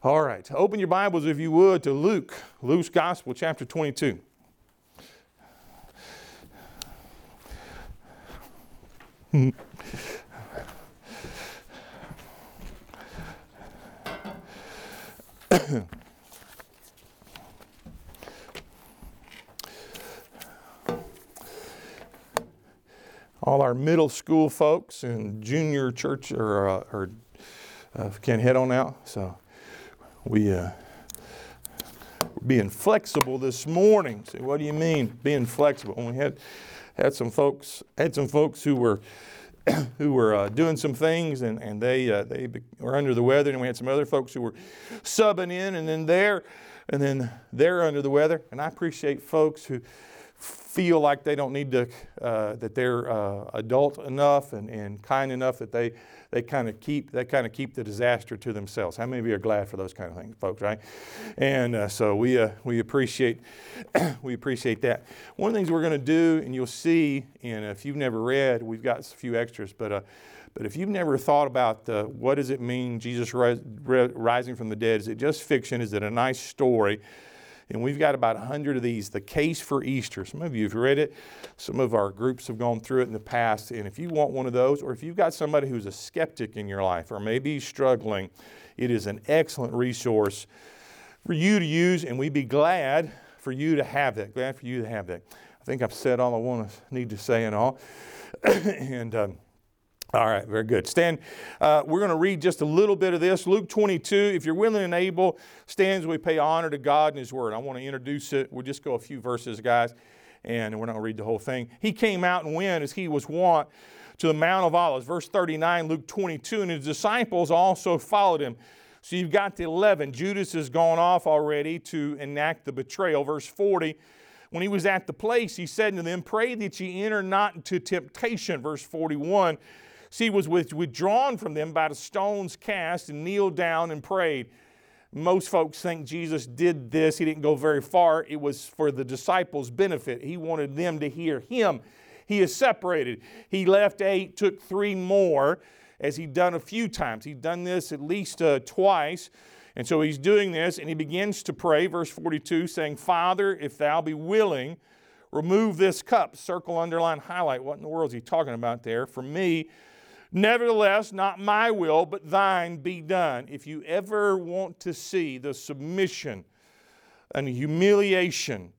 All right, open your Bibles if you would to Luke, Luke's Gospel, chapter 22. All our middle school folks and junior church or, uh, or uh, can head on out. So we uh, being flexible this morning. Say, what do you mean being flexible? And we had had some folks had some folks who were who were uh, doing some things and, and they uh, they were under the weather and we had some other folks who were subbing in and then they're and then they're under the weather and I appreciate folks who feel like they don't need to uh, that they're uh, adult enough and, and kind enough that they they kind of keep they kind of keep the disaster to themselves. How many of you are glad for those kind of things, folks? Right? And uh, so we uh, we appreciate we appreciate that. One of the things we're going to do, and you'll see, and if you've never read, we've got a few extras, but. Uh, but if you've never thought about the, what does it mean, Jesus rising from the dead, is it just fiction? Is it a nice story? And we've got about 100 of these, The Case for Easter. Some of you have read it. Some of our groups have gone through it in the past. And if you want one of those, or if you've got somebody who's a skeptic in your life, or maybe struggling, it is an excellent resource for you to use. And we'd be glad for you to have that. Glad for you to have that. I think I've said all I want to need to say and all. and um, all right, very good. Stand. Uh, we're going to read just a little bit of this. Luke 22. If you're willing and able, stands. We pay honor to God and His Word. I want to introduce it. We'll just go a few verses, guys, and we're not going to read the whole thing. He came out and went as he was wont to the Mount of Olives. Verse 39, Luke 22. And his disciples also followed him. So you've got the 11. Judas has gone off already to enact the betrayal. Verse 40. When he was at the place, he said to them, Pray that ye enter not into temptation. Verse 41. See, he was withdrawn from them by the stones cast and kneeled down and prayed. Most folks think Jesus did this. He didn't go very far. It was for the disciples' benefit. He wanted them to hear him. He is separated. He left eight, took three more, as he'd done a few times. He'd done this at least uh, twice. And so he's doing this, and he begins to pray, verse 42, saying, Father, if thou be willing, remove this cup. Circle, underline, highlight. What in the world is he talking about there? For me, Nevertheless, not my will, but thine be done. If you ever want to see the submission and humiliation,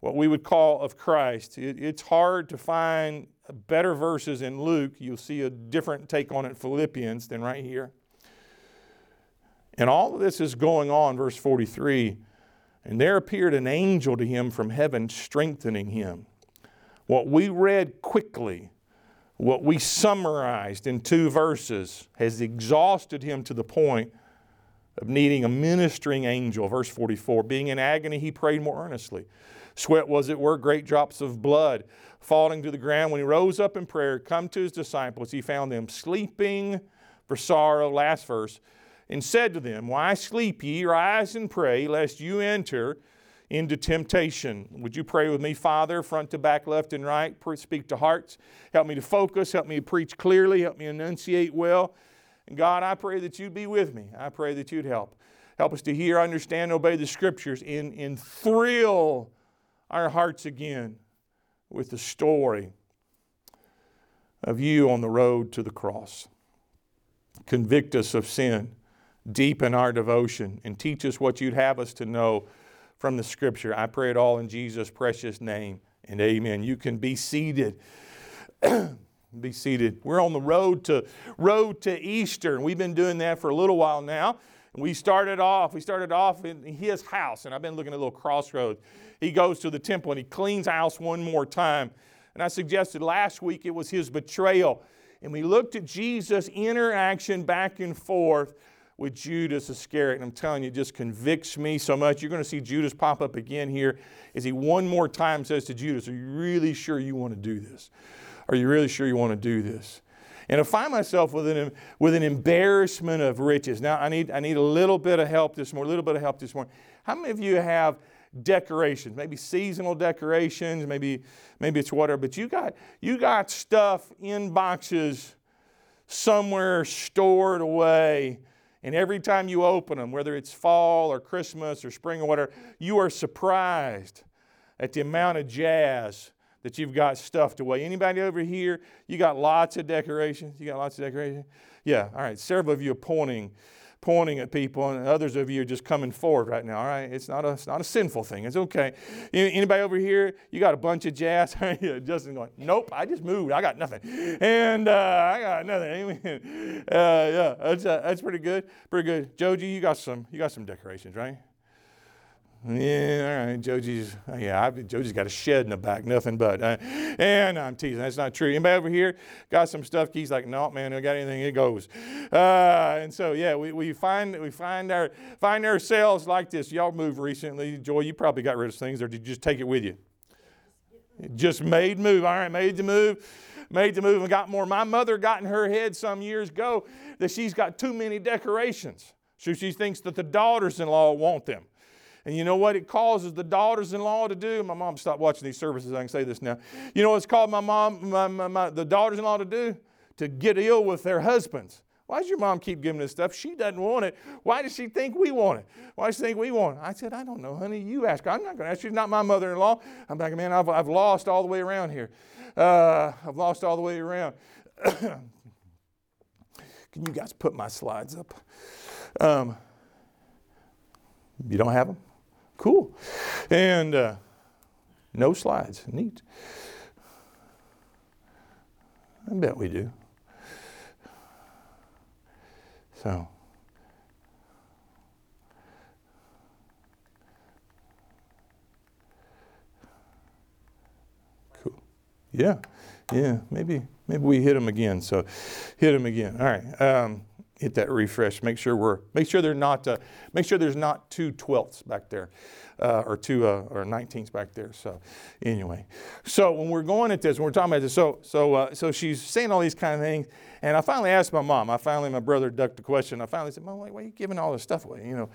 what we would call of Christ, it, it's hard to find better verses in Luke. You'll see a different take on it Philippians than right here. And all of this is going on, verse 43. And there appeared an angel to him from heaven, strengthening him. What we read quickly what we summarized in two verses has exhausted him to the point of needing a ministering angel. Verse 44 Being in agony, he prayed more earnestly. Sweat was it were, great drops of blood falling to the ground. When he rose up in prayer, come to his disciples, he found them sleeping for sorrow. Last verse. And said to them, Why sleep ye? Rise and pray, lest you enter into temptation. Would you pray with me, Father, front to back, left and right? Speak to hearts. Help me to focus. Help me to preach clearly. Help me enunciate well. And God, I pray that you'd be with me. I pray that you'd help. Help us to hear, understand, obey the scriptures, and, and thrill our hearts again with the story of you on the road to the cross. Convict us of sin, deepen our devotion, and teach us what you'd have us to know from the scripture. I pray it all in Jesus' precious name and amen. You can be seated. be seated. We're on the road to road to Easter, and we've been doing that for a little while now. We started off, we started off in his house, and I've been looking at a little crossroads. He goes to the temple and he cleans house one more time. And I suggested last week it was his betrayal. And we looked at Jesus' interaction back and forth with Judas Iscariot. And I'm telling you, it just convicts me so much. You're going to see Judas pop up again here as he one more time says to Judas, Are you really sure you want to do this? Are you really sure you want to do this? And I find myself with an, with an embarrassment of riches. Now, I need, I need a little bit of help this morning, a little bit of help this morning. How many of you have decorations, maybe seasonal decorations, maybe, maybe it's whatever, but you got, you got stuff in boxes somewhere stored away And every time you open them, whether it's fall or Christmas or spring or whatever, you are surprised at the amount of jazz that you've got stuffed away. Anybody over here, you got lots of decorations? You got lots of decorations? Yeah, all right. Several of you are pointing pointing at people, and others of you are just coming forward right now. All right, it's not a it's not a sinful thing. It's okay. Anybody over here? You got a bunch of jazz? Justin going, nope. I just moved. I got nothing, and uh, I got nothing. Uh, yeah, that's uh, that's pretty good. Pretty good. Joji, you got some you got some decorations, right? Yeah, all right. Joji's, yeah, I've, Joji's got a shed in the back, nothing but. Uh, and I'm teasing. That's not true. Anybody over here got some stuff? He's like, no, man, I got anything. It goes. Uh, and so, yeah, we, we find we find our find ourselves like this. Y'all moved recently, Joy. You probably got rid of things, or did you just take it with you? Just made move. All right, made the move made the move and got more. My mother got in her head some years ago that she's got too many decorations. So she thinks that the daughters in law want them. And you know what it causes the daughters in law to do? My mom stopped watching these services. I can say this now. You know what it's called my mom, my, my, my, the daughters in law to do? To get ill with their husbands. Why does your mom keep giving this stuff? She doesn't want it. Why does she think we want it? Why does she think we want it? I said, I don't know, honey. You ask her. I'm not going to ask. She's not my mother in law. I'm like, man, I've, I've lost all the way around here. Uh, I've lost all the way around. Can you guys put my slides up? Um, you don't have them? Cool. And uh, no slides. Neat. I bet we do. So. Cool. Yeah. Yeah. Maybe maybe we hit them again. So hit them again. All right. Um, hit that refresh. Make sure we're make sure they're not uh, make sure there's not two twelfths back there, uh, or two uh, or nineteenths back there. So anyway, so when we're going at this, when we're talking about this, so so uh, so she's saying all these kind of things, and I finally asked my mom. I finally my brother ducked the question. I finally said, "Mom, why, are you giving all this stuff away? You know."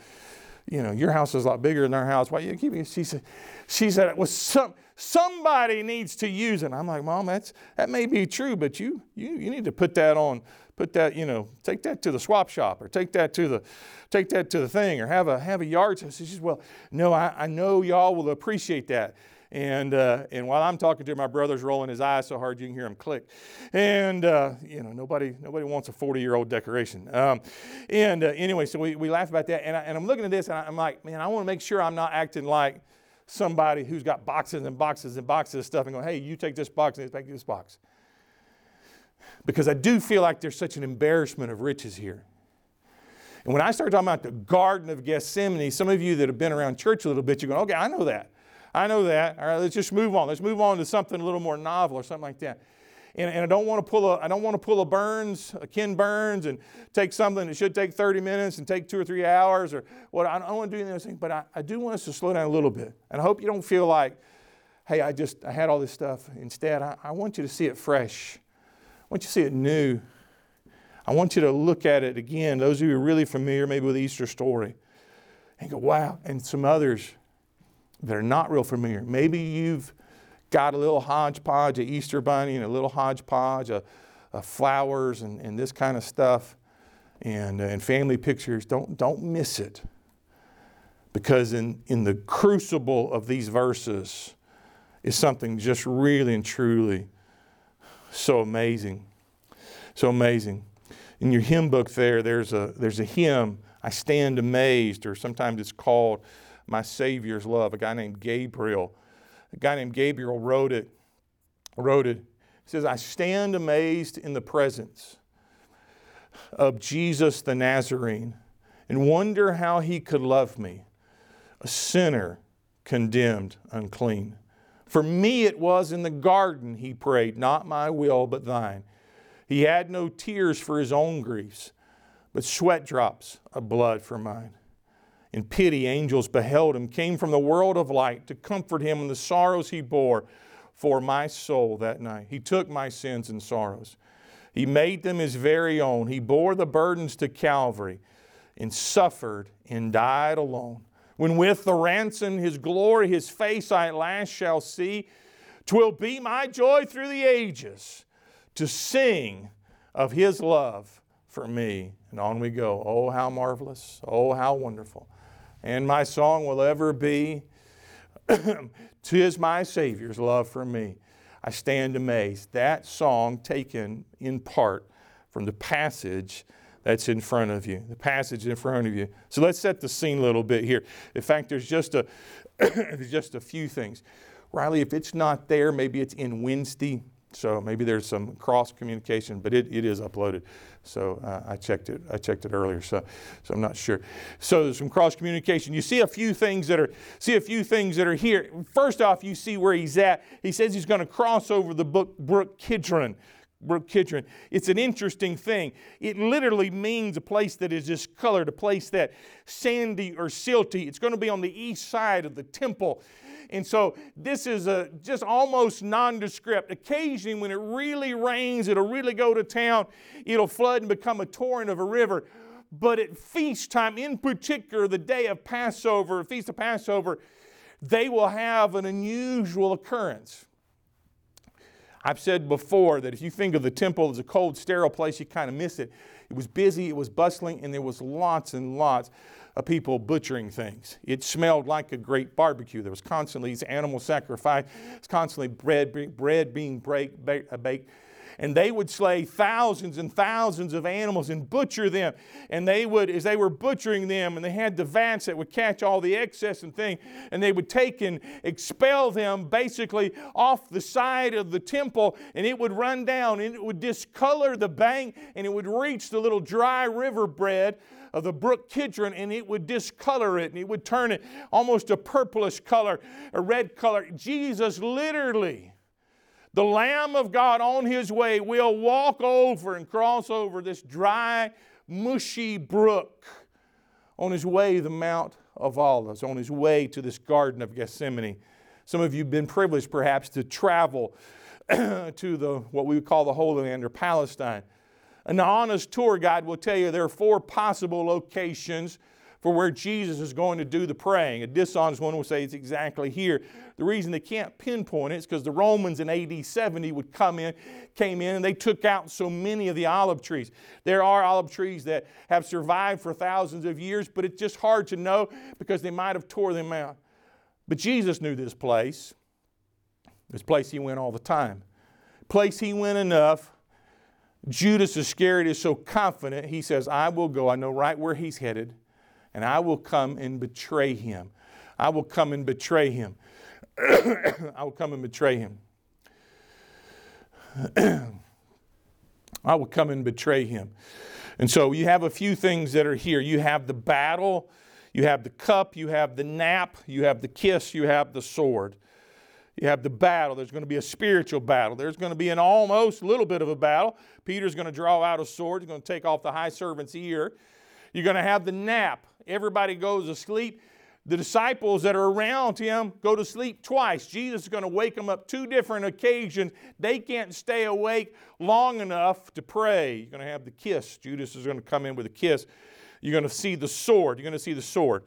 You know, your house is a lot bigger than our house. Why you keep it? She said, she said, was some somebody needs to use it. I'm like, Mom, that's that may be true, but you you you need to put that on put that, you know, take that to the swap shop or take that to the, take that to the thing or have a, have a yard sale. She says, well, no, I, I know y'all will appreciate that. And, uh, and while I'm talking to her, my brother's rolling his eyes so hard you can hear him click. And, uh, you know, nobody, nobody wants a 40 year old decoration. Um, and uh, anyway, so we, we laugh about that. And, I, and I'm looking at this and I'm like, man, I want to make sure I'm not acting like somebody who's got boxes and boxes and boxes of stuff and go, hey, you take this box and take this box because I do feel like there's such an embarrassment of riches here. And when I start talking about the Garden of Gethsemane, some of you that have been around church a little bit, you're going, okay, I know that. I know that. All right, let's just move on. Let's move on to something a little more novel or something like that. And, and I don't want to pull a I don't want to pull a Burns, a Ken Burns, and take something that should take 30 minutes and take two or three hours or what. I don't want to do those things, but I, I do want us to slow down a little bit. And I hope you don't feel like, hey, I just I had all this stuff. Instead, I, I want you to see it fresh want you to see it new. I want you to look at it again, those of you who are really familiar maybe with the Easter story, and go, wow. And some others that are not real familiar. Maybe you've got a little hodgepodge, a Easter bunny, and a little hodgepodge of, of flowers and, and this kind of stuff, and, uh, and family pictures. Don't, don't miss it. Because in, in the crucible of these verses is something just really and truly so amazing. So amazing. In your hymn book there, there's a, there's a hymn, I Stand Amazed, or sometimes it's called My Savior's Love. A guy named Gabriel. A guy named Gabriel wrote it. Wrote it. He says, I stand amazed in the presence of Jesus the Nazarene and wonder how he could love me, a sinner condemned unclean. For me it was in the garden, he prayed, not my will, but thine. He had no tears for his own griefs, but sweat drops of blood for mine. In pity, angels beheld him, came from the world of light to comfort him in the sorrows he bore for my soul that night. He took my sins and sorrows. He made them his very own. He bore the burdens to Calvary and suffered and died alone when with the ransom his glory, his face I at last shall see. Twill be my joy through the ages to sing of his love for me. And on we go. Oh, how marvelous. Oh, how wonderful. And my song will ever be Tis my Savior's love for me. I stand amazed. That song taken in part from the passage that's in front of you, the passage in front of you. So let's set the scene a little bit here. In fact, there's just a, there's just a few things. Riley, if it's not there, maybe it's in Wednesday. So maybe there's some cross communication, but it, it is uploaded. So uh, I checked it. I checked it earlier. So, so I'm not sure. So there's some cross communication. You see a few things that are see a few things that are here. First off, you see where he's at. He says he's going to cross over the brook, brook Kidron. Brook Kidron. It's an interesting thing. It literally means a place that is discolored, a place that sandy or silty. It's going to be on the east side of the temple. And so this is a just almost nondescript. Occasionally, when it really rains, it'll really go to town. It'll flood and become a torrent of a river. But at feast time, in particular, the day of Passover, feast of Passover, they will have an unusual occurrence. I've said before that if you think of the temple as a cold, sterile place, you kind of miss it. It was busy, it was bustling, and there was lots and lots of people butchering things. It smelled like a great barbecue. There was constantly these animal sacrifice, constantly bread, bread being break, baked and they would slay thousands and thousands of animals and butcher them. And they would, as they were butchering them, and they had the vats that would catch all the excess and thing, and they would take and expel them basically off the side of the temple, and it would run down, and it would discolor the bank, and it would reach the little dry river bed of the brook Kidron and it would discolor it and it would turn it almost a purplish color, a red color. Jesus literally the Lamb of God on his way will walk over and cross over this dry, mushy brook on his way to the Mount of Olives, on his way to this Garden of Gethsemane. Some of you have been privileged perhaps to travel to the what we would call the Holy Land or Palestine. An honest tour guide will tell you there are four possible locations for where Jesus is going to do the praying. A dishonest one will say it's exactly here. The reason they can't pinpoint it is because the Romans in AD 70 would come in, came in, and they took out so many of the olive trees. There are olive trees that have survived for thousands of years, but it's just hard to know because they might have tore them out. But Jesus knew this place. This place he went all the time. Place he went enough. Judas Iscariot is so confident, he says, I will go. I know right where he's headed and I will come and betray him. I will come and betray him. I will come and betray him. I will come and betray him. And so you have a few things that are here. You have the battle, you have the cup, you have the nap, you have the kiss, you have the sword. You have the battle. There's going to be a spiritual battle. There's going to be an almost little bit of a battle. Peter's going to draw out a sword. He's going to take off the high servant's ear. You're going to have the nap. Everybody goes to sleep. The disciples that are around him go to sleep twice. Jesus is going to wake them up two different occasions. They can't stay awake long enough to pray. You're going to have the kiss. Judas is going to come in with a kiss. You're going to see the sword. You're going to see the sword.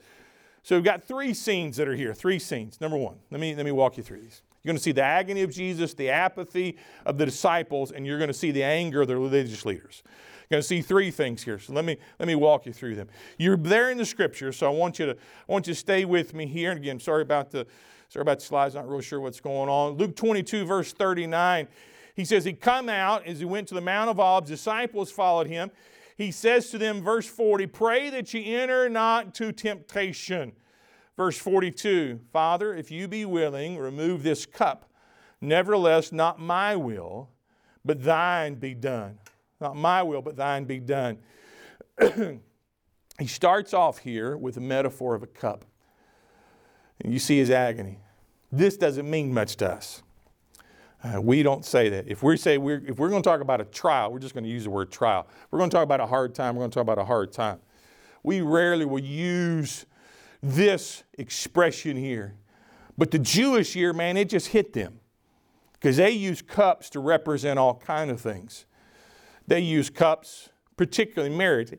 So we've got three scenes that are here. Three scenes. Number one, let me, let me walk you through these. You're going to see the agony of Jesus, the apathy of the disciples, and you're going to see the anger of the religious leaders. You're going to see three things here. So let me let me walk you through them. You're there in the scripture, so I want you to I want you to stay with me here. And again, sorry about the sorry about the slides. Not real sure what's going on. Luke 22 verse 39. He says he come out as he went to the Mount of Olives. Disciples followed him. He says to them, verse 40, pray that ye enter not to temptation. Verse 42, Father, if you be willing, remove this cup. Nevertheless, not my will, but thine be done. Not my will, but thine be done. he starts off here with a metaphor of a cup. And you see his agony. This doesn't mean much to us. Uh, we don't say that. If we say we're, if we're going to talk about a trial, we're just going to use the word trial. We're going to talk about a hard time. We're going to talk about a hard time. We rarely will use this expression here. But the Jewish year, man, it just hit them because they use cups to represent all kind of things. They use cups, particularly marriage.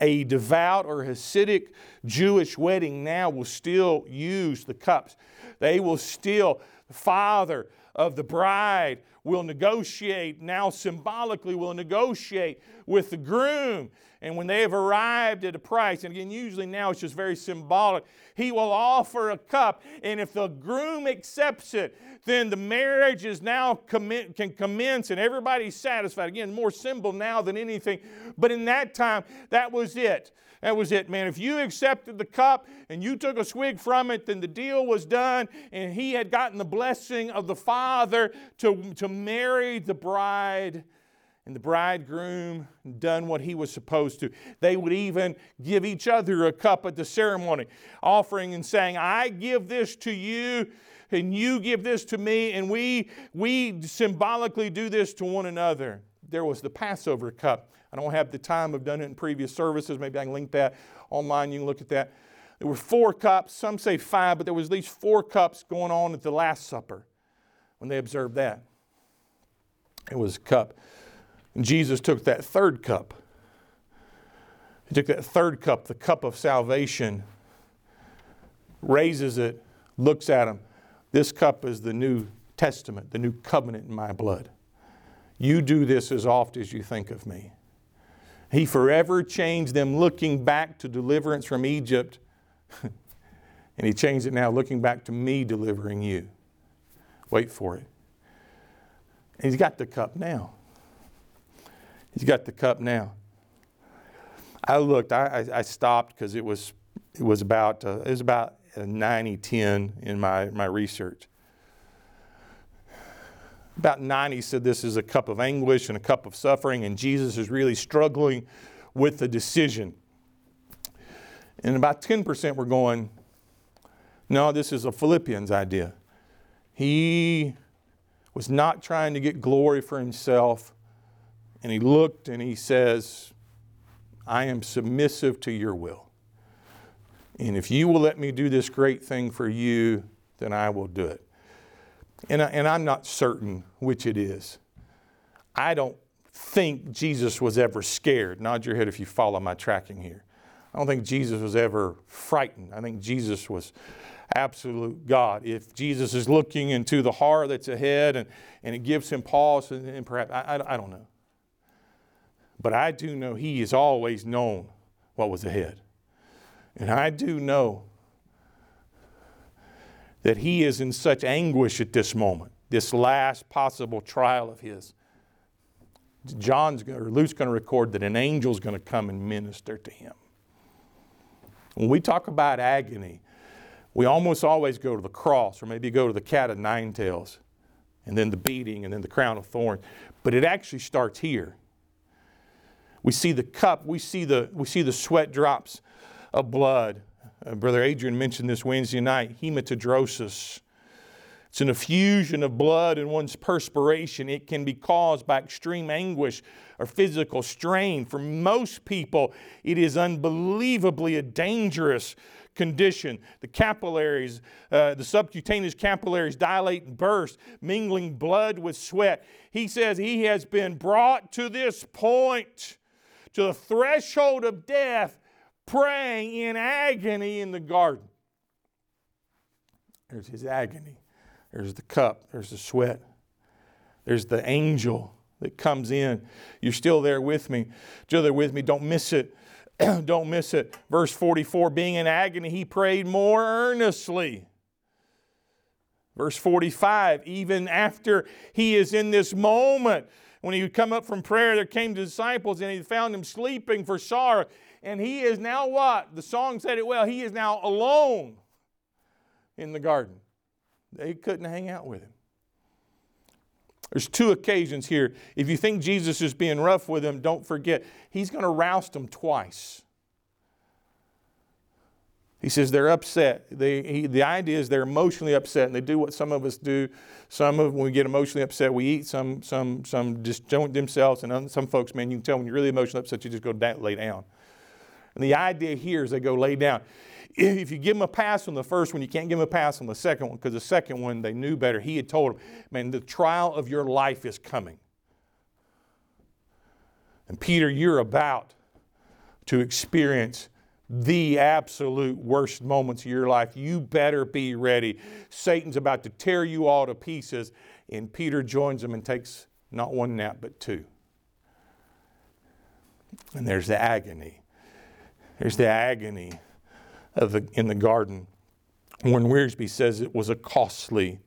A devout or Hasidic Jewish wedding now will still use the cups. They will still, father, of the bride will negotiate, now symbolically will negotiate with the groom. And when they have arrived at a price, and again, usually now it's just very symbolic, he will offer a cup. And if the groom accepts it, then the marriage is now can commence and everybody's satisfied. Again, more symbol now than anything. But in that time, that was it. That was it, man. If you accepted the cup and you took a swig from it, then the deal was done, and he had gotten the blessing of the Father to, to marry the bride and the bridegroom done what he was supposed to. They would even give each other a cup at the ceremony, offering and saying, I give this to you, and you give this to me, and we, we symbolically do this to one another. There was the Passover cup. I don't have the time, I've done it in previous services. Maybe I can link that online, you can look at that. There were four cups, some say five, but there was at least four cups going on at the Last Supper when they observed that. It was a cup. And Jesus took that third cup. He took that third cup, the cup of salvation, raises it, looks at him. This cup is the New Testament, the new covenant in my blood. You do this as oft as you think of me. He forever changed them looking back to deliverance from Egypt. and He changed it now looking back to me delivering you. Wait for it. He's got the cup now. He's got the cup now. I looked, I, I, I stopped because it was, it was about, uh, it was about 90 10 in my, my research. About 90 said this is a cup of anguish and a cup of suffering, and Jesus is really struggling with the decision. And about 10% were going, no, this is a Philippians idea. He was not trying to get glory for himself, and he looked and he says, I am submissive to your will. And if you will let me do this great thing for you, then I will do it and, I, and I'm not certain which it is. I don't think Jesus was ever scared. Nod your head if you follow my tracking here. I don't think Jesus was ever frightened. I think Jesus was absolute God. If Jesus is looking into the horror that's ahead and, and it gives him pause, and, and perhaps, I, I, I don't know. But I do know he has always known what was ahead. And I do know that he is in such anguish at this moment, this last possible trial of his. John's or Luke's going to record that an angel's going to come and minister to him. When we talk about agony, we almost always go to the cross or maybe go to the cat of nine tails and then the beating and then the crown of thorns. But it actually starts here. We see the cup, we see the, we see the sweat drops of blood Brother Adrian mentioned this Wednesday night hematidrosis. It's an effusion of blood in one's perspiration. It can be caused by extreme anguish or physical strain. For most people, it is unbelievably a dangerous condition. The capillaries, uh, the subcutaneous capillaries dilate and burst, mingling blood with sweat. He says he has been brought to this point, to the threshold of death, praying in agony in the garden. There's his agony. There's the cup. There's the sweat. There's the angel that comes in. You're still there with me. Still there with me. Don't miss it. Don't miss it. Verse 44 being in agony, he prayed more earnestly. Verse 45, even after he is in this moment, when he would come up from prayer, there came the disciples and he found him sleeping for sorrow. And he is now what? The song said it well. He is now alone in the garden. They couldn't hang out with him. There's two occasions here. If you think Jesus is being rough with them, don't forget, he's going to roust them twice. He says they're upset. They, he, the idea is they're emotionally upset, and they do what some of us do. Some of when we get emotionally upset, we eat. Some some some disjoint themselves, and some folks, man, you can tell when you're really emotionally upset, you just go down, lay down. And the idea here is they go lay down. If you give them a pass on the first one, you can't give them a pass on the second one because the second one they knew better. He had told them, man, the trial of your life is coming. And Peter, you're about to experience the absolute worst moments of your life, you better be ready. Satan's about to tear you all to pieces. And Peter joins him and takes not one nap, but two. And there's the agony. There's the agony of the, in the garden. Warren Wiersbe says it was a costly,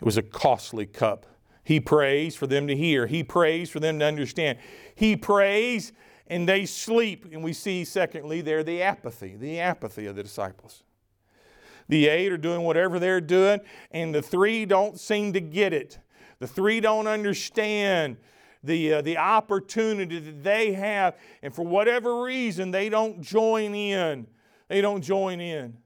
it was a costly cup. He prays for them to hear. He prays for them to understand. He prays and they sleep. And we see, secondly, there the apathy, the apathy of the disciples. The eight are doing whatever they're doing, and the three don't seem to get it. The three don't understand the, uh, the opportunity that they have, and for whatever reason, they don't join in. They don't join in.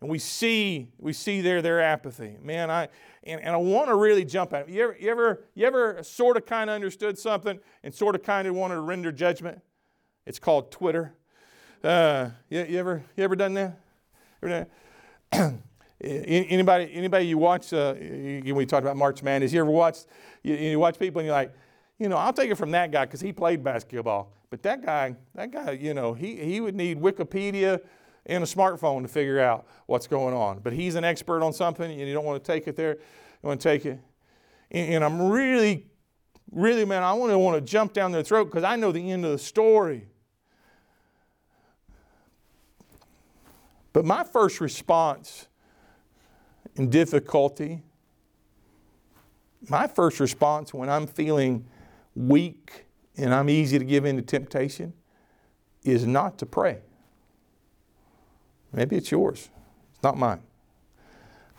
And we see, we see there their apathy. Man, I and, and I want to really jump at it. You ever, you ever, you ever sort of kind of understood something and sort of kind of wanted to render judgment? It's called Twitter. Uh, you, you, ever, you ever done that? Ever done anybody, anybody you watch, uh, we talked about March Madness, you ever watch, you, you watch people and you're like, you know, I'll take it from that guy because he played basketball. But that guy, that guy, you know, he, he would need Wikipedia and a smartphone to figure out what's going on. But he's an expert on something and you don't want to take it there. You want to take it. And, and I'm really, really, man, I want to want to jump down their throat because I know the end of the story. But my first response in difficulty, my first response when I'm feeling weak and I'm easy to give in to temptation is not to pray. Maybe it's yours. It's not mine.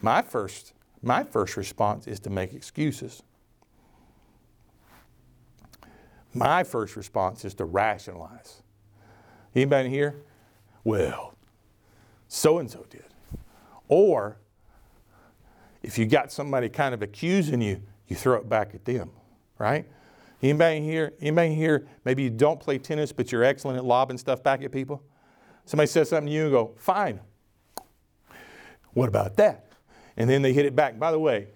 My first, my first response is to make excuses. My first response is to rationalize. Anybody here? Well, so and so did. Or if you got somebody kind of accusing you, you throw it back at them, right? Anybody here? Anybody here? Maybe you don't play tennis, but you're excellent at lobbing stuff back at people. Somebody says something to you and go, fine. What about that? And then they hit it back. By the way,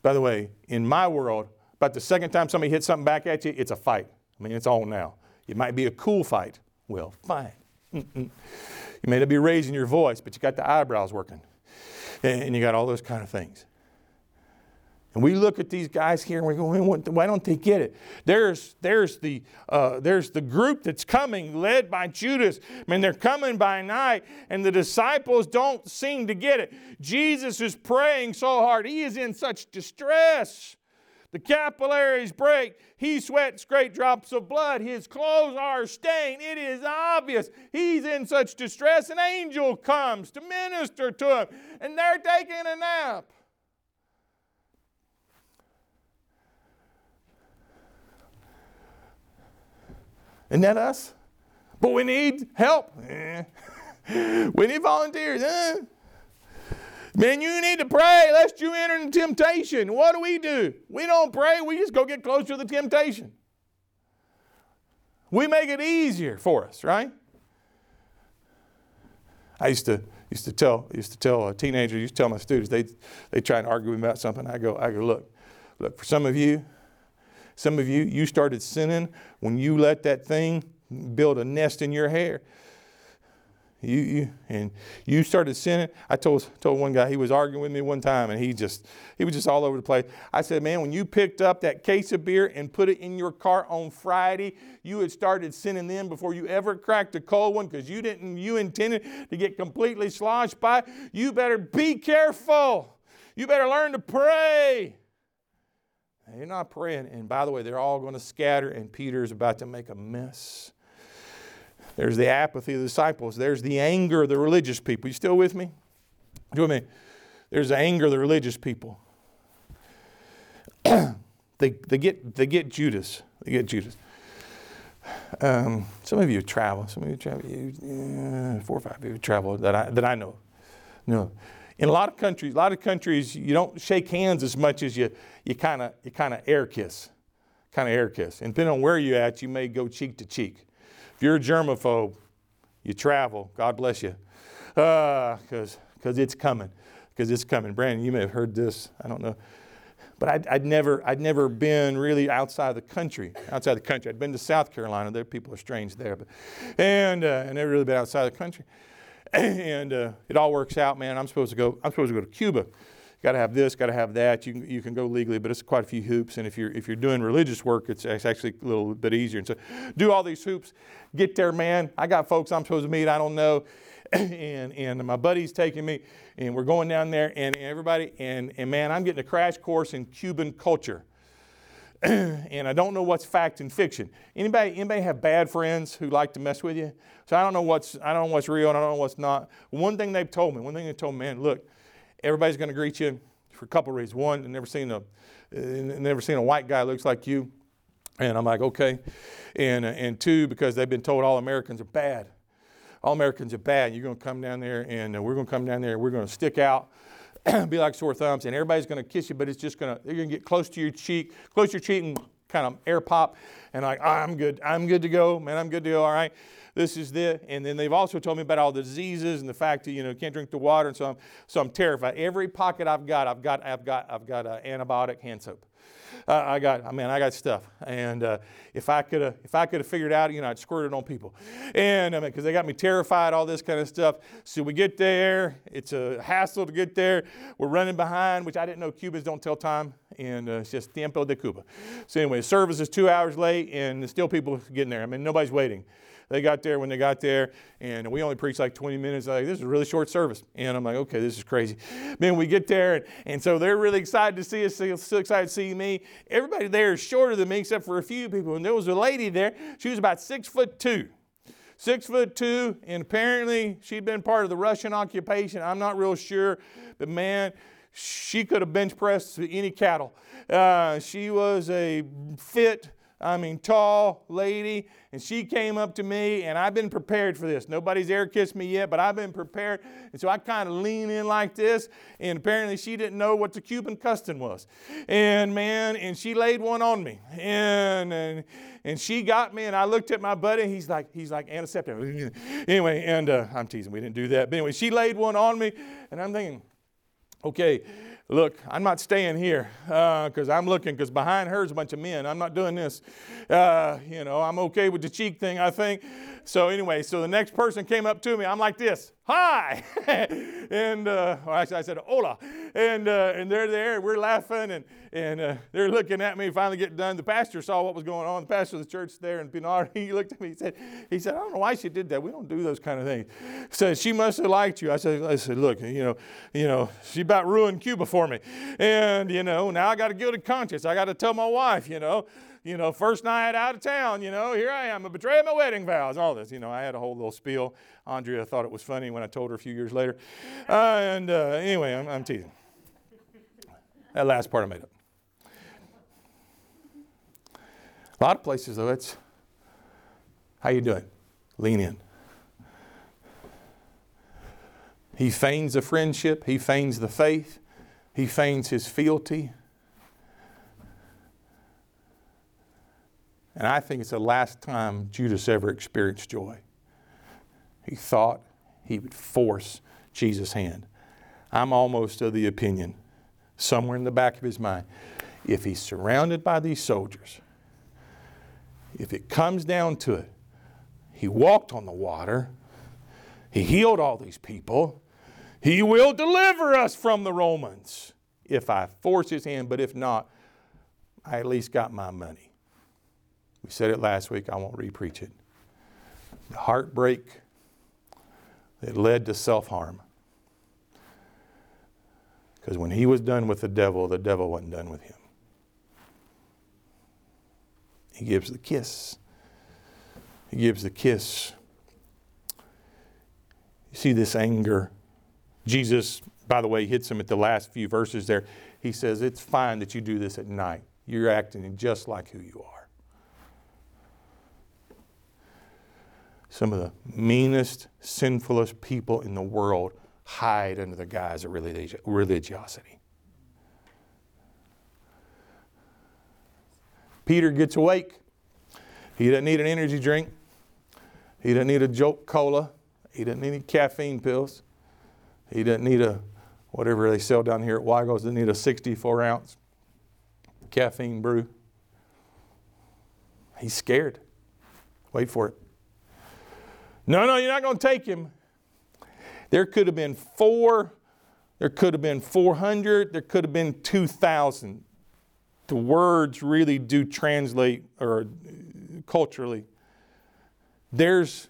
by the way, in my world, about the second time somebody hits something back at you, it's a fight. I mean, it's on now. It might be a cool fight. Well, fine. Mm-mm. You may not be raising your voice, but you got the eyebrows working. And you got all those kind of things. And we look at these guys here and we go, why don't they get it? There's, there's, the, uh, there's the group that's coming, led by Judas. I mean, they're coming by night, and the disciples don't seem to get it. Jesus is praying so hard. He is in such distress. The capillaries break. He sweats great drops of blood. His clothes are stained. It is obvious. He's in such distress. An angel comes to minister to him, and they're taking a nap. Isn't that us? But we need help. We need volunteers. Man, you need to pray lest you enter into temptation. What do we do? We don't pray, we just go get closer to the temptation. We make it easier for us, right? I used to used to tell used to tell a teenager, used to tell my students, they they try and argue me about something. I go, I go, look, look, for some of you, some of you, you started sinning when you let that thing build a nest in your hair. You, you and you started sinning. I told told one guy he was arguing with me one time, and he just he was just all over the place. I said, "Man, when you picked up that case of beer and put it in your car on Friday, you had started sinning then before you ever cracked a cold one because you didn't you intended to get completely sloshed by. You better be careful. You better learn to pray." They're not praying. And by the way, they're all going to scatter, and Peter's about to make a mess. There's the apathy of the disciples. There's the anger of the religious people. You still with me? You with me? There's the anger of the religious people. they, they, get, they get Judas. They get Judas. Um, some of you travel. Some of you travel. You, yeah, four or five people travel that I, that I know. No in a lot of countries, a lot of countries, you don't shake hands as much as you you kind of you kind of air kiss, kind of air kiss. And depending on where you're at, you may go cheek to cheek. If you're a germaphobe, you travel. God bless you, because uh, because it's coming, because it's coming. Brandon, you may have heard this. I don't know, but I'd, I'd, never, I'd never been really outside the country. Outside the country, I'd been to South Carolina. There, people are strange there, but and uh, and never really been outside the country. and uh, it all works out, man. I'm supposed to go. I'm supposed to go to Cuba. Got to have this, got to have that. You can, you can go legally, but it's quite a few hoops. And if you're if you're doing religious work, it's, it's actually a little bit easier. And so, do all these hoops. Get there, man. I got folks I'm supposed to meet. I don't know. and and my buddy's taking me, and we're going down there, and everybody, and and man, I'm getting a crash course in Cuban culture. and I don't know what's fact and fiction. Anybody, anybody have bad friends who like to mess with you? So I don't know what's I don't know what's real and I don't know what's not. One thing they've told me, one thing they told me, man, look, everybody's going to greet you for a couple reasons. One, never seen a never seen a white guy looks like you, and I'm like, okay, and and two, because they've been told all Americans are bad. All Americans are bad. You're going to come down there, and uh, we're going to come down there. And we're going to stick out be like sore thumbs, and everybody's going to kiss you, but it's just going to, they're going to get close to your cheek, close to your cheek and kind of air pop, and like, I'm good, I'm good to go, man, I'm good to go, all right. This is the, and then they've also told me about all the diseases and the fact that you know can't drink the water, and so I'm, so I'm terrified. Every pocket I've got, I've got, I've got, I've got uh, antibiotic hand soap. Uh, I got, I mean, I got stuff. And uh, if I could have, if I could have figured out, you know, I'd squirt it on people. And I mean, because they got me terrified, all this kind of stuff. So we get there. It's a hassle to get there. We're running behind, which I didn't know Cubans don't tell time. And uh, it's just tiempo de Cuba. So anyway, service is two hours late, and still people getting there. I mean, nobody's waiting. They got there when they got there, and we only preached like 20 minutes. Like, this is a really short service. And I'm like, okay, this is crazy. Then we get there, and, and so they're really excited to see us, so excited to see me. Everybody there is shorter than me, except for a few people. And there was a lady there. She was about six foot two six foot two, and apparently she'd been part of the Russian occupation. I'm not real sure, but man, she could have bench pressed any cattle. Uh, she was a fit, I mean, tall lady, and she came up to me, and I've been prepared for this. Nobody's air kissed me yet, but I've been prepared. And so I kind of lean in like this, and apparently she didn't know what the Cuban custom was. And man, and she laid one on me, and and, and she got me, and I looked at my buddy. And he's like, he's like antiseptic. anyway, and uh, I'm teasing. We didn't do that, but anyway, she laid one on me, and I'm thinking, okay look, I'm not staying here because uh, I'm looking because behind her is a bunch of men. I'm not doing this. Uh, you know, I'm okay with the cheek thing, I think. So anyway, so the next person came up to me. I'm like this, hi, and uh, actually I said hola, and uh, and they're there. And we're laughing and and uh, they're looking at me. Finally, get done. The pastor saw what was going on. The pastor of the church there in Pinar. He looked at me. He said, he said, I don't know why she did that. We don't do those kind of things. He said she must have liked you. I said, I said, look, you know, you know, she about ruined Cuba for me, and you know, now I got a guilty conscience. I got to tell my wife, you know you know, first night out of town, you know, here I am, I betrayed my wedding vows, all this. You know, I had a whole little spiel. Andrea thought it was funny when I told her a few years later. Uh, and uh, anyway, I'm, I'm teasing. That last part I made up. A lot of places, though, it's how you doing? Lean in. He feigns the friendship. He feigns the faith. He feigns his fealty. And I think it's the last time Judas ever experienced joy. He thought he would force Jesus' hand. I'm almost of the opinion, somewhere in the back of his mind, if he's surrounded by these soldiers, if it comes down to it, he walked on the water, he healed all these people, he will deliver us from the Romans if I force his hand, but if not, I at least got my money. We said it last week, I won't repreach it. The heartbreak that led to self harm. Because when he was done with the devil, the devil wasn't done with him. He gives the kiss. He gives the kiss. You see this anger. Jesus, by the way, hits him at the last few verses there. He says, It's fine that you do this at night. You're acting just like who you are. Some of the meanest, sinfulest people in the world hide under the guise of religiosity. Peter gets awake. He doesn't need an energy drink. He doesn't need a Jolt Cola. He doesn't need any caffeine pills. He doesn't need a whatever they sell down here at Weigel's. Doesn't need a 64 ounce caffeine brew. He's scared. Wait for it. No, no, you're not going to take him. There could have been four, there could have been 400, there could have been 2,000. The words really do translate or uh, culturally. There's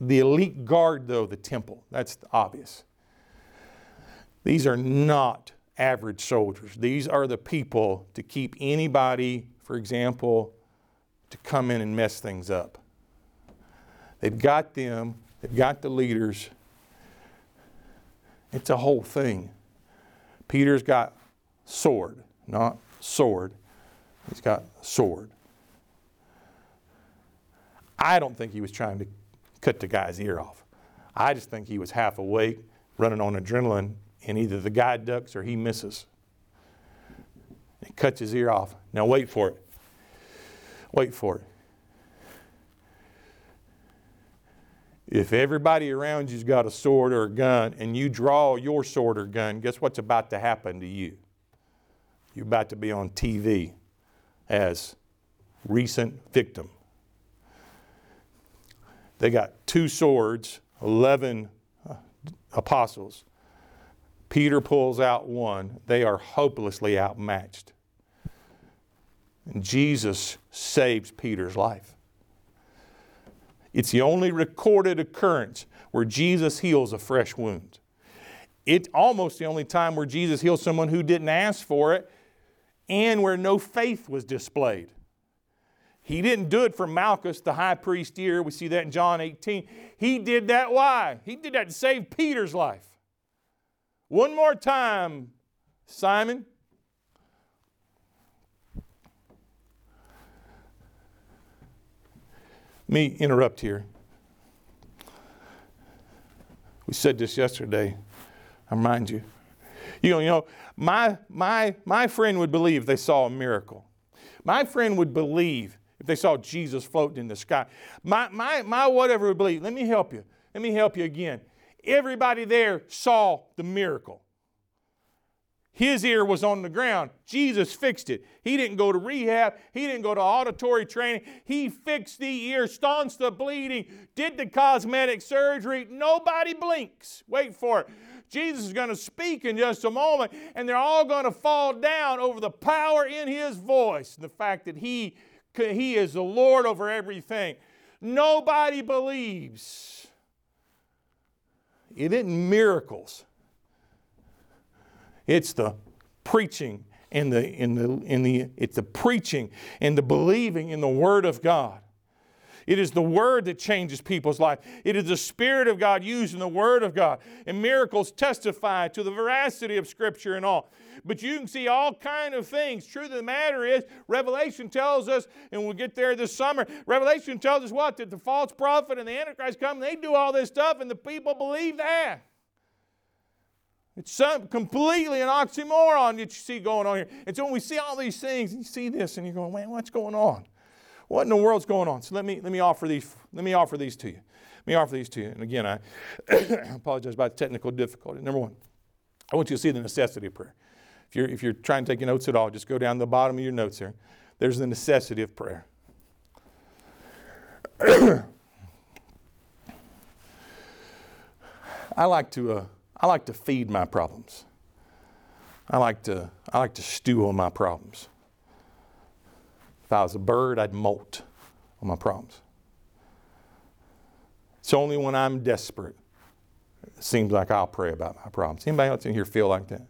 the elite guard, though, the temple. That's obvious. These are not average soldiers. These are the people to keep anybody, for example, to come in and mess things up. They've got them, they've got the leaders. It's a whole thing. Peter's got sword, not sword. He's got sword. I don't think he was trying to cut the guy's ear off. I just think he was half awake, running on adrenaline, and either the guy ducks or he misses. He cuts his ear off. Now wait for it. Wait for it. If everybody around you's got a sword or a gun and you draw your sword or gun, guess what's about to happen to you? You're about to be on TV as recent victim. They got two swords, 11 uh, apostles. Peter pulls out one. They are hopelessly outmatched. And Jesus saves Peter's life. It's the only recorded occurrence where Jesus heals a fresh wound. It's almost the only time where Jesus heals someone who didn't ask for it and where no faith was displayed. He didn't do it for Malchus, the high priest here. We see that in John 18. He did that why? He did that to save Peter's life. One more time, Simon. Me interrupt here. We said this yesterday. I remind you. You know, you know, my my my friend would believe they saw a miracle. My friend would believe if they saw Jesus floating in the sky. My my my whatever would believe. Let me help you. Let me help you again. Everybody there saw the miracle. His ear was on the ground. Jesus fixed it. He didn't go to rehab. He didn't go to auditory training. He fixed the ear, staunched the bleeding, did the cosmetic surgery. Nobody blinks. Wait for it. Jesus is going to speak in just a moment, and they're all going to fall down over the power in his voice the fact that he, he is the Lord over everything. Nobody believes. It isn't miracles. It's the preaching and the, in the, in the, it's the preaching and the believing in the Word of God. It is the Word that changes people's life. It is the Spirit of God using the Word of God. And miracles testify to the veracity of Scripture and all. But you can see all kind of things. Truth of the matter is, Revelation tells us, and we'll get there this summer, Revelation tells us what? That the false prophet and the Antichrist come, and they do all this stuff, and the people believe that. It's some, completely an oxymoron that you see going on here. And so when we see all these things, and you see this, and you're going, man, what's going on? What in the world's going on? So let me let me offer these. Let me offer these to you. Let me offer these to you. And again, I apologize about technical difficulty. Number one, I want you to see the necessity of prayer. If you're if you're trying to take notes at all, just go down the bottom of your notes here. There's the necessity of prayer. I like to. Uh, I like to feed my problems. I like to, I like to stew on my problems. If I was a bird, I'd molt on my problems. It's only when I'm desperate it seems like I'll pray about my problems. Anybody else in here feel like that?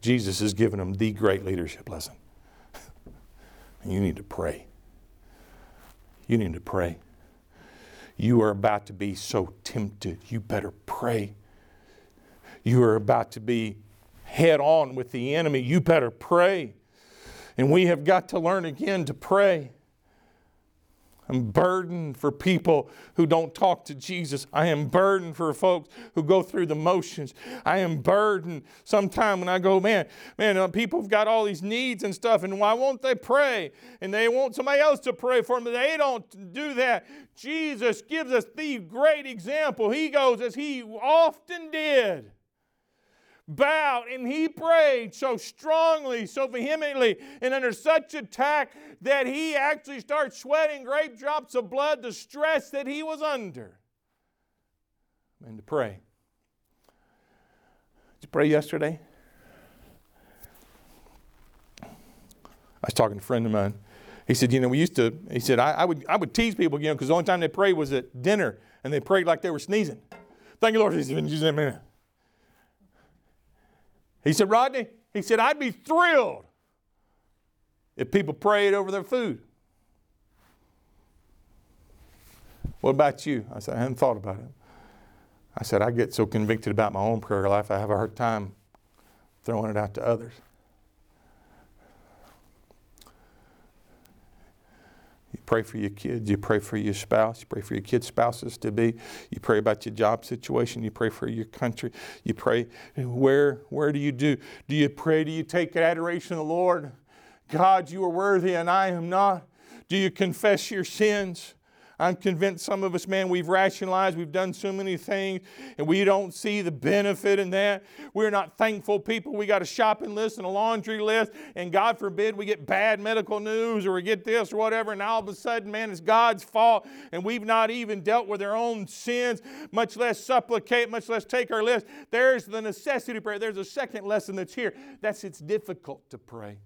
Jesus has given them the great leadership lesson. you need to pray. You need to pray. You are about to be so tempted. You better pray. You are about to be head on with the enemy. You better pray. And we have got to learn again to pray. I'm burdened for people who don't talk to Jesus. I am burdened for folks who go through the motions. I am burdened sometime when I go, man, man, uh, people have got all these needs and stuff, and why won't they pray? And they want somebody else to pray for them, but they don't do that. Jesus gives us the great example. He goes as he often did bowed and he prayed so strongly, so vehemently, and under such attack that he actually started sweating great drops of blood, the stress that he was under. And to pray. Did you pray yesterday? I was talking to a friend of mine. He said, you know, we used to, he said, I, I would, I would tease people, you know, because the only time they prayed was at dinner, and they prayed like they were sneezing. Thank you, Lord. He said, he said, Rodney, he said, I'd be thrilled if people prayed over their food. What about you? I said, I hadn't thought about it. I said, I get so convicted about my own prayer life, I have a hard time throwing it out to others. Pray for your kids, you pray for your spouse, you pray for your kids' spouses to be, you pray about your job situation, you pray for your country, you pray where where do you do? Do you pray? Do you take adoration of the Lord? God, you are worthy and I am not. Do you confess your sins? I'm convinced some of us, man, we've rationalized, we've done so many things, and we don't see the benefit in that. We're not thankful people. We got a shopping list and a laundry list, and God forbid we get bad medical news or we get this or whatever, and all of a sudden, man, it's God's fault, and we've not even dealt with our own sins, much less supplicate, much less take our list. There's the necessity prayer. There's a second lesson that's here. That's it's difficult to pray.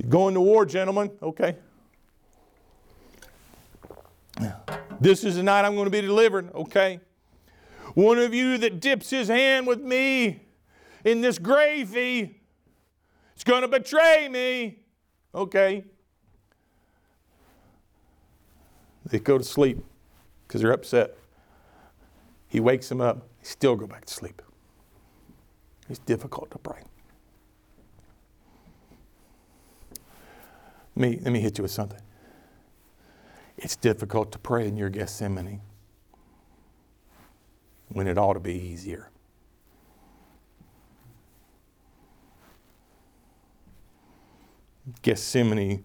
You're going to war, gentlemen. Okay. This is the night I'm going to be delivered. Okay. One of you that dips his hand with me in this gravy is going to betray me. Okay. They go to sleep because they're upset. He wakes them up. They still go back to sleep. It's difficult to pray. Let me, let me hit you with something. It's difficult to pray in your Gethsemane when it ought to be easier. Gethsemane,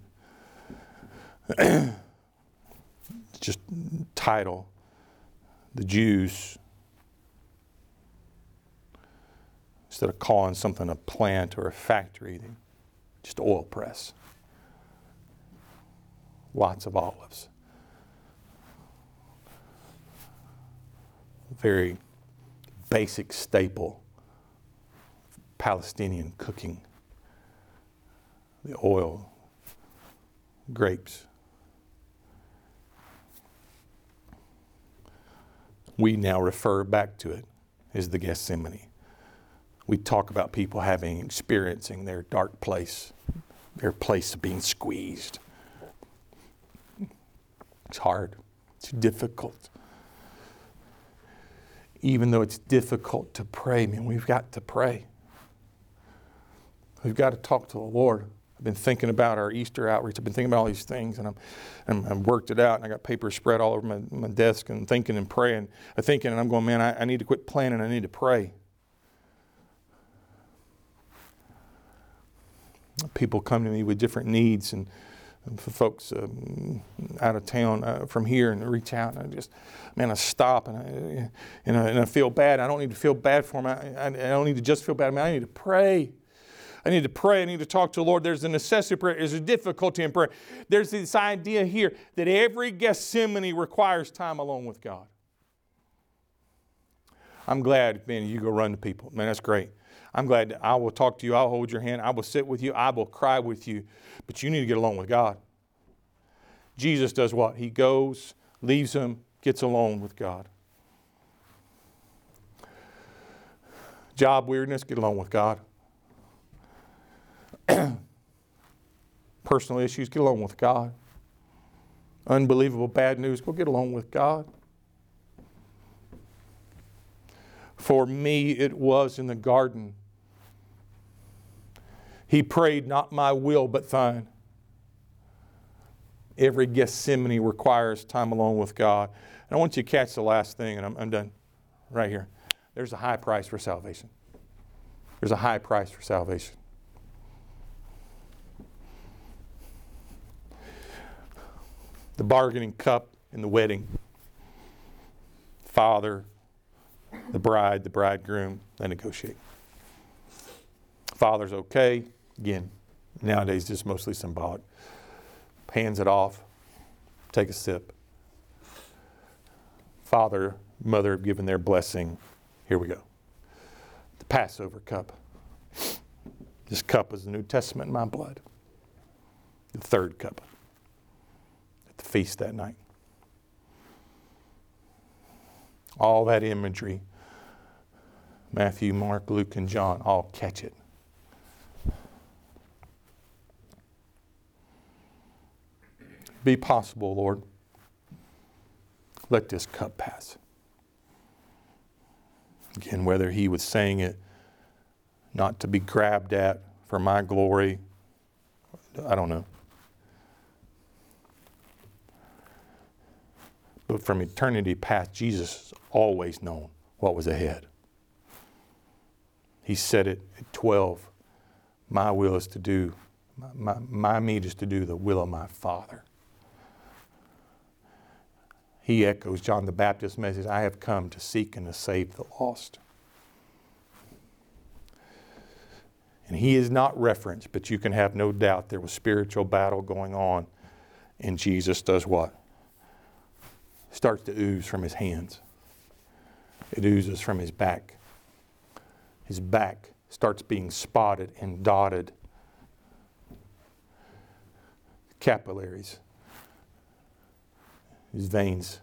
just title, the Jews, instead of calling something a plant or a factory, just oil press lots of olives. Very basic staple Palestinian cooking. The oil, grapes. We now refer back to it as the Gethsemane. We talk about people having, experiencing their dark place, their place of being squeezed. It's hard, it's difficult. Even though it's difficult to pray, I man, we've got to pray. We've got to talk to the Lord. I've been thinking about our Easter outreach. I've been thinking about all these things, and I'm, I'm, I've worked it out, and I got papers spread all over my, my desk, and thinking and praying. I'm thinking, and I'm going, man, I, I need to quit planning. I need to pray. People come to me with different needs, and for folks um, out of town uh, from here and reach out and I just, man, I stop and I, and I, and I feel bad. I don't need to feel bad for them. I, I, don't need to just feel bad. I mean, I need to pray. I need to pray. I need to talk to the Lord. There's a necessity of prayer. There's a difficulty in prayer. There's this idea here that every Gethsemane requires time alone with God. I'm glad, man, you go run to people. Man, that's great. I'm glad I will talk to you. I'll hold your hand. I will sit with you. I will cry with you. But you need to get along with God. Jesus does what? He goes, leaves them, gets alone with God. Job weirdness, get along with God. Personal issues, get along with God. Unbelievable bad news, go get along with God. For me, it was in the garden he prayed, Not my will, but thine. Every Gethsemane requires time alone with God. And I want you to catch the last thing, and I'm, I'm done right here. There's a high price for salvation. There's a high price for salvation. The bargaining cup in the wedding father, the bride, the bridegroom, they negotiate. Father's okay. Again, nowadays just mostly symbolic. Hands it off, take a sip. Father, mother have given their blessing. Here we go. The Passover cup. This cup is the New Testament in my blood. The third cup at the feast that night. All that imagery, Matthew, Mark, Luke, and John, all catch it. Be possible, Lord. Let this cup pass. Again, whether he was saying it not to be grabbed at for my glory, I don't know. But from eternity past, Jesus always known what was ahead. He said it at 12 My will is to do, my, my, my meat is to do the will of my Father. He echoes John the Baptist's message I have come to seek and to save the lost. And he is not referenced, but you can have no doubt there was spiritual battle going on. And Jesus does what? Starts to ooze from his hands. It oozes from his back. His back starts being spotted and dotted. Capillaries his veins.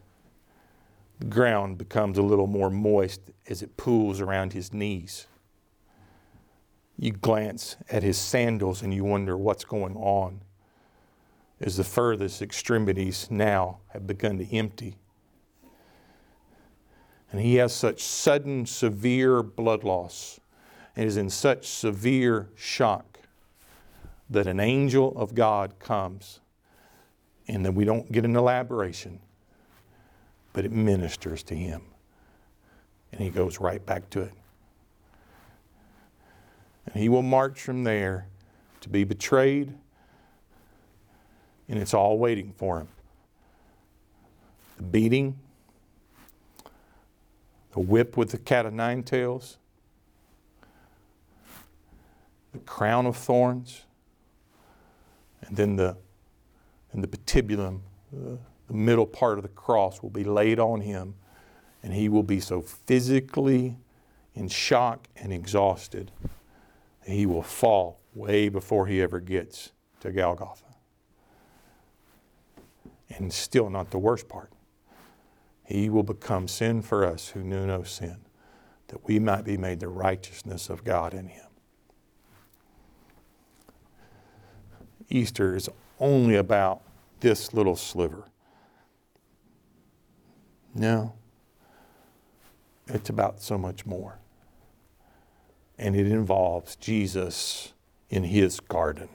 The ground becomes a little more moist as it pools around his knees. You glance at his sandals and you wonder what's going on as the furthest extremities now have begun to empty. And he has such sudden, severe blood loss and is in such severe shock that an angel of God comes and then we don't get an elaboration, but it ministers to him. And he goes right back to it. And he will march from there to be betrayed, and it's all waiting for him. The beating, the whip with the cat of nine tails, the crown of thorns, and then the and the patibulum, uh, the middle part of the cross, will be laid on him, and he will be so physically in shock and exhausted that he will fall way before he ever gets to Golgotha. And still not the worst part. He will become sin for us who knew no sin, that we might be made the righteousness of God in him. Easter is only about this little sliver. No, it's about so much more. And it involves Jesus in his garden.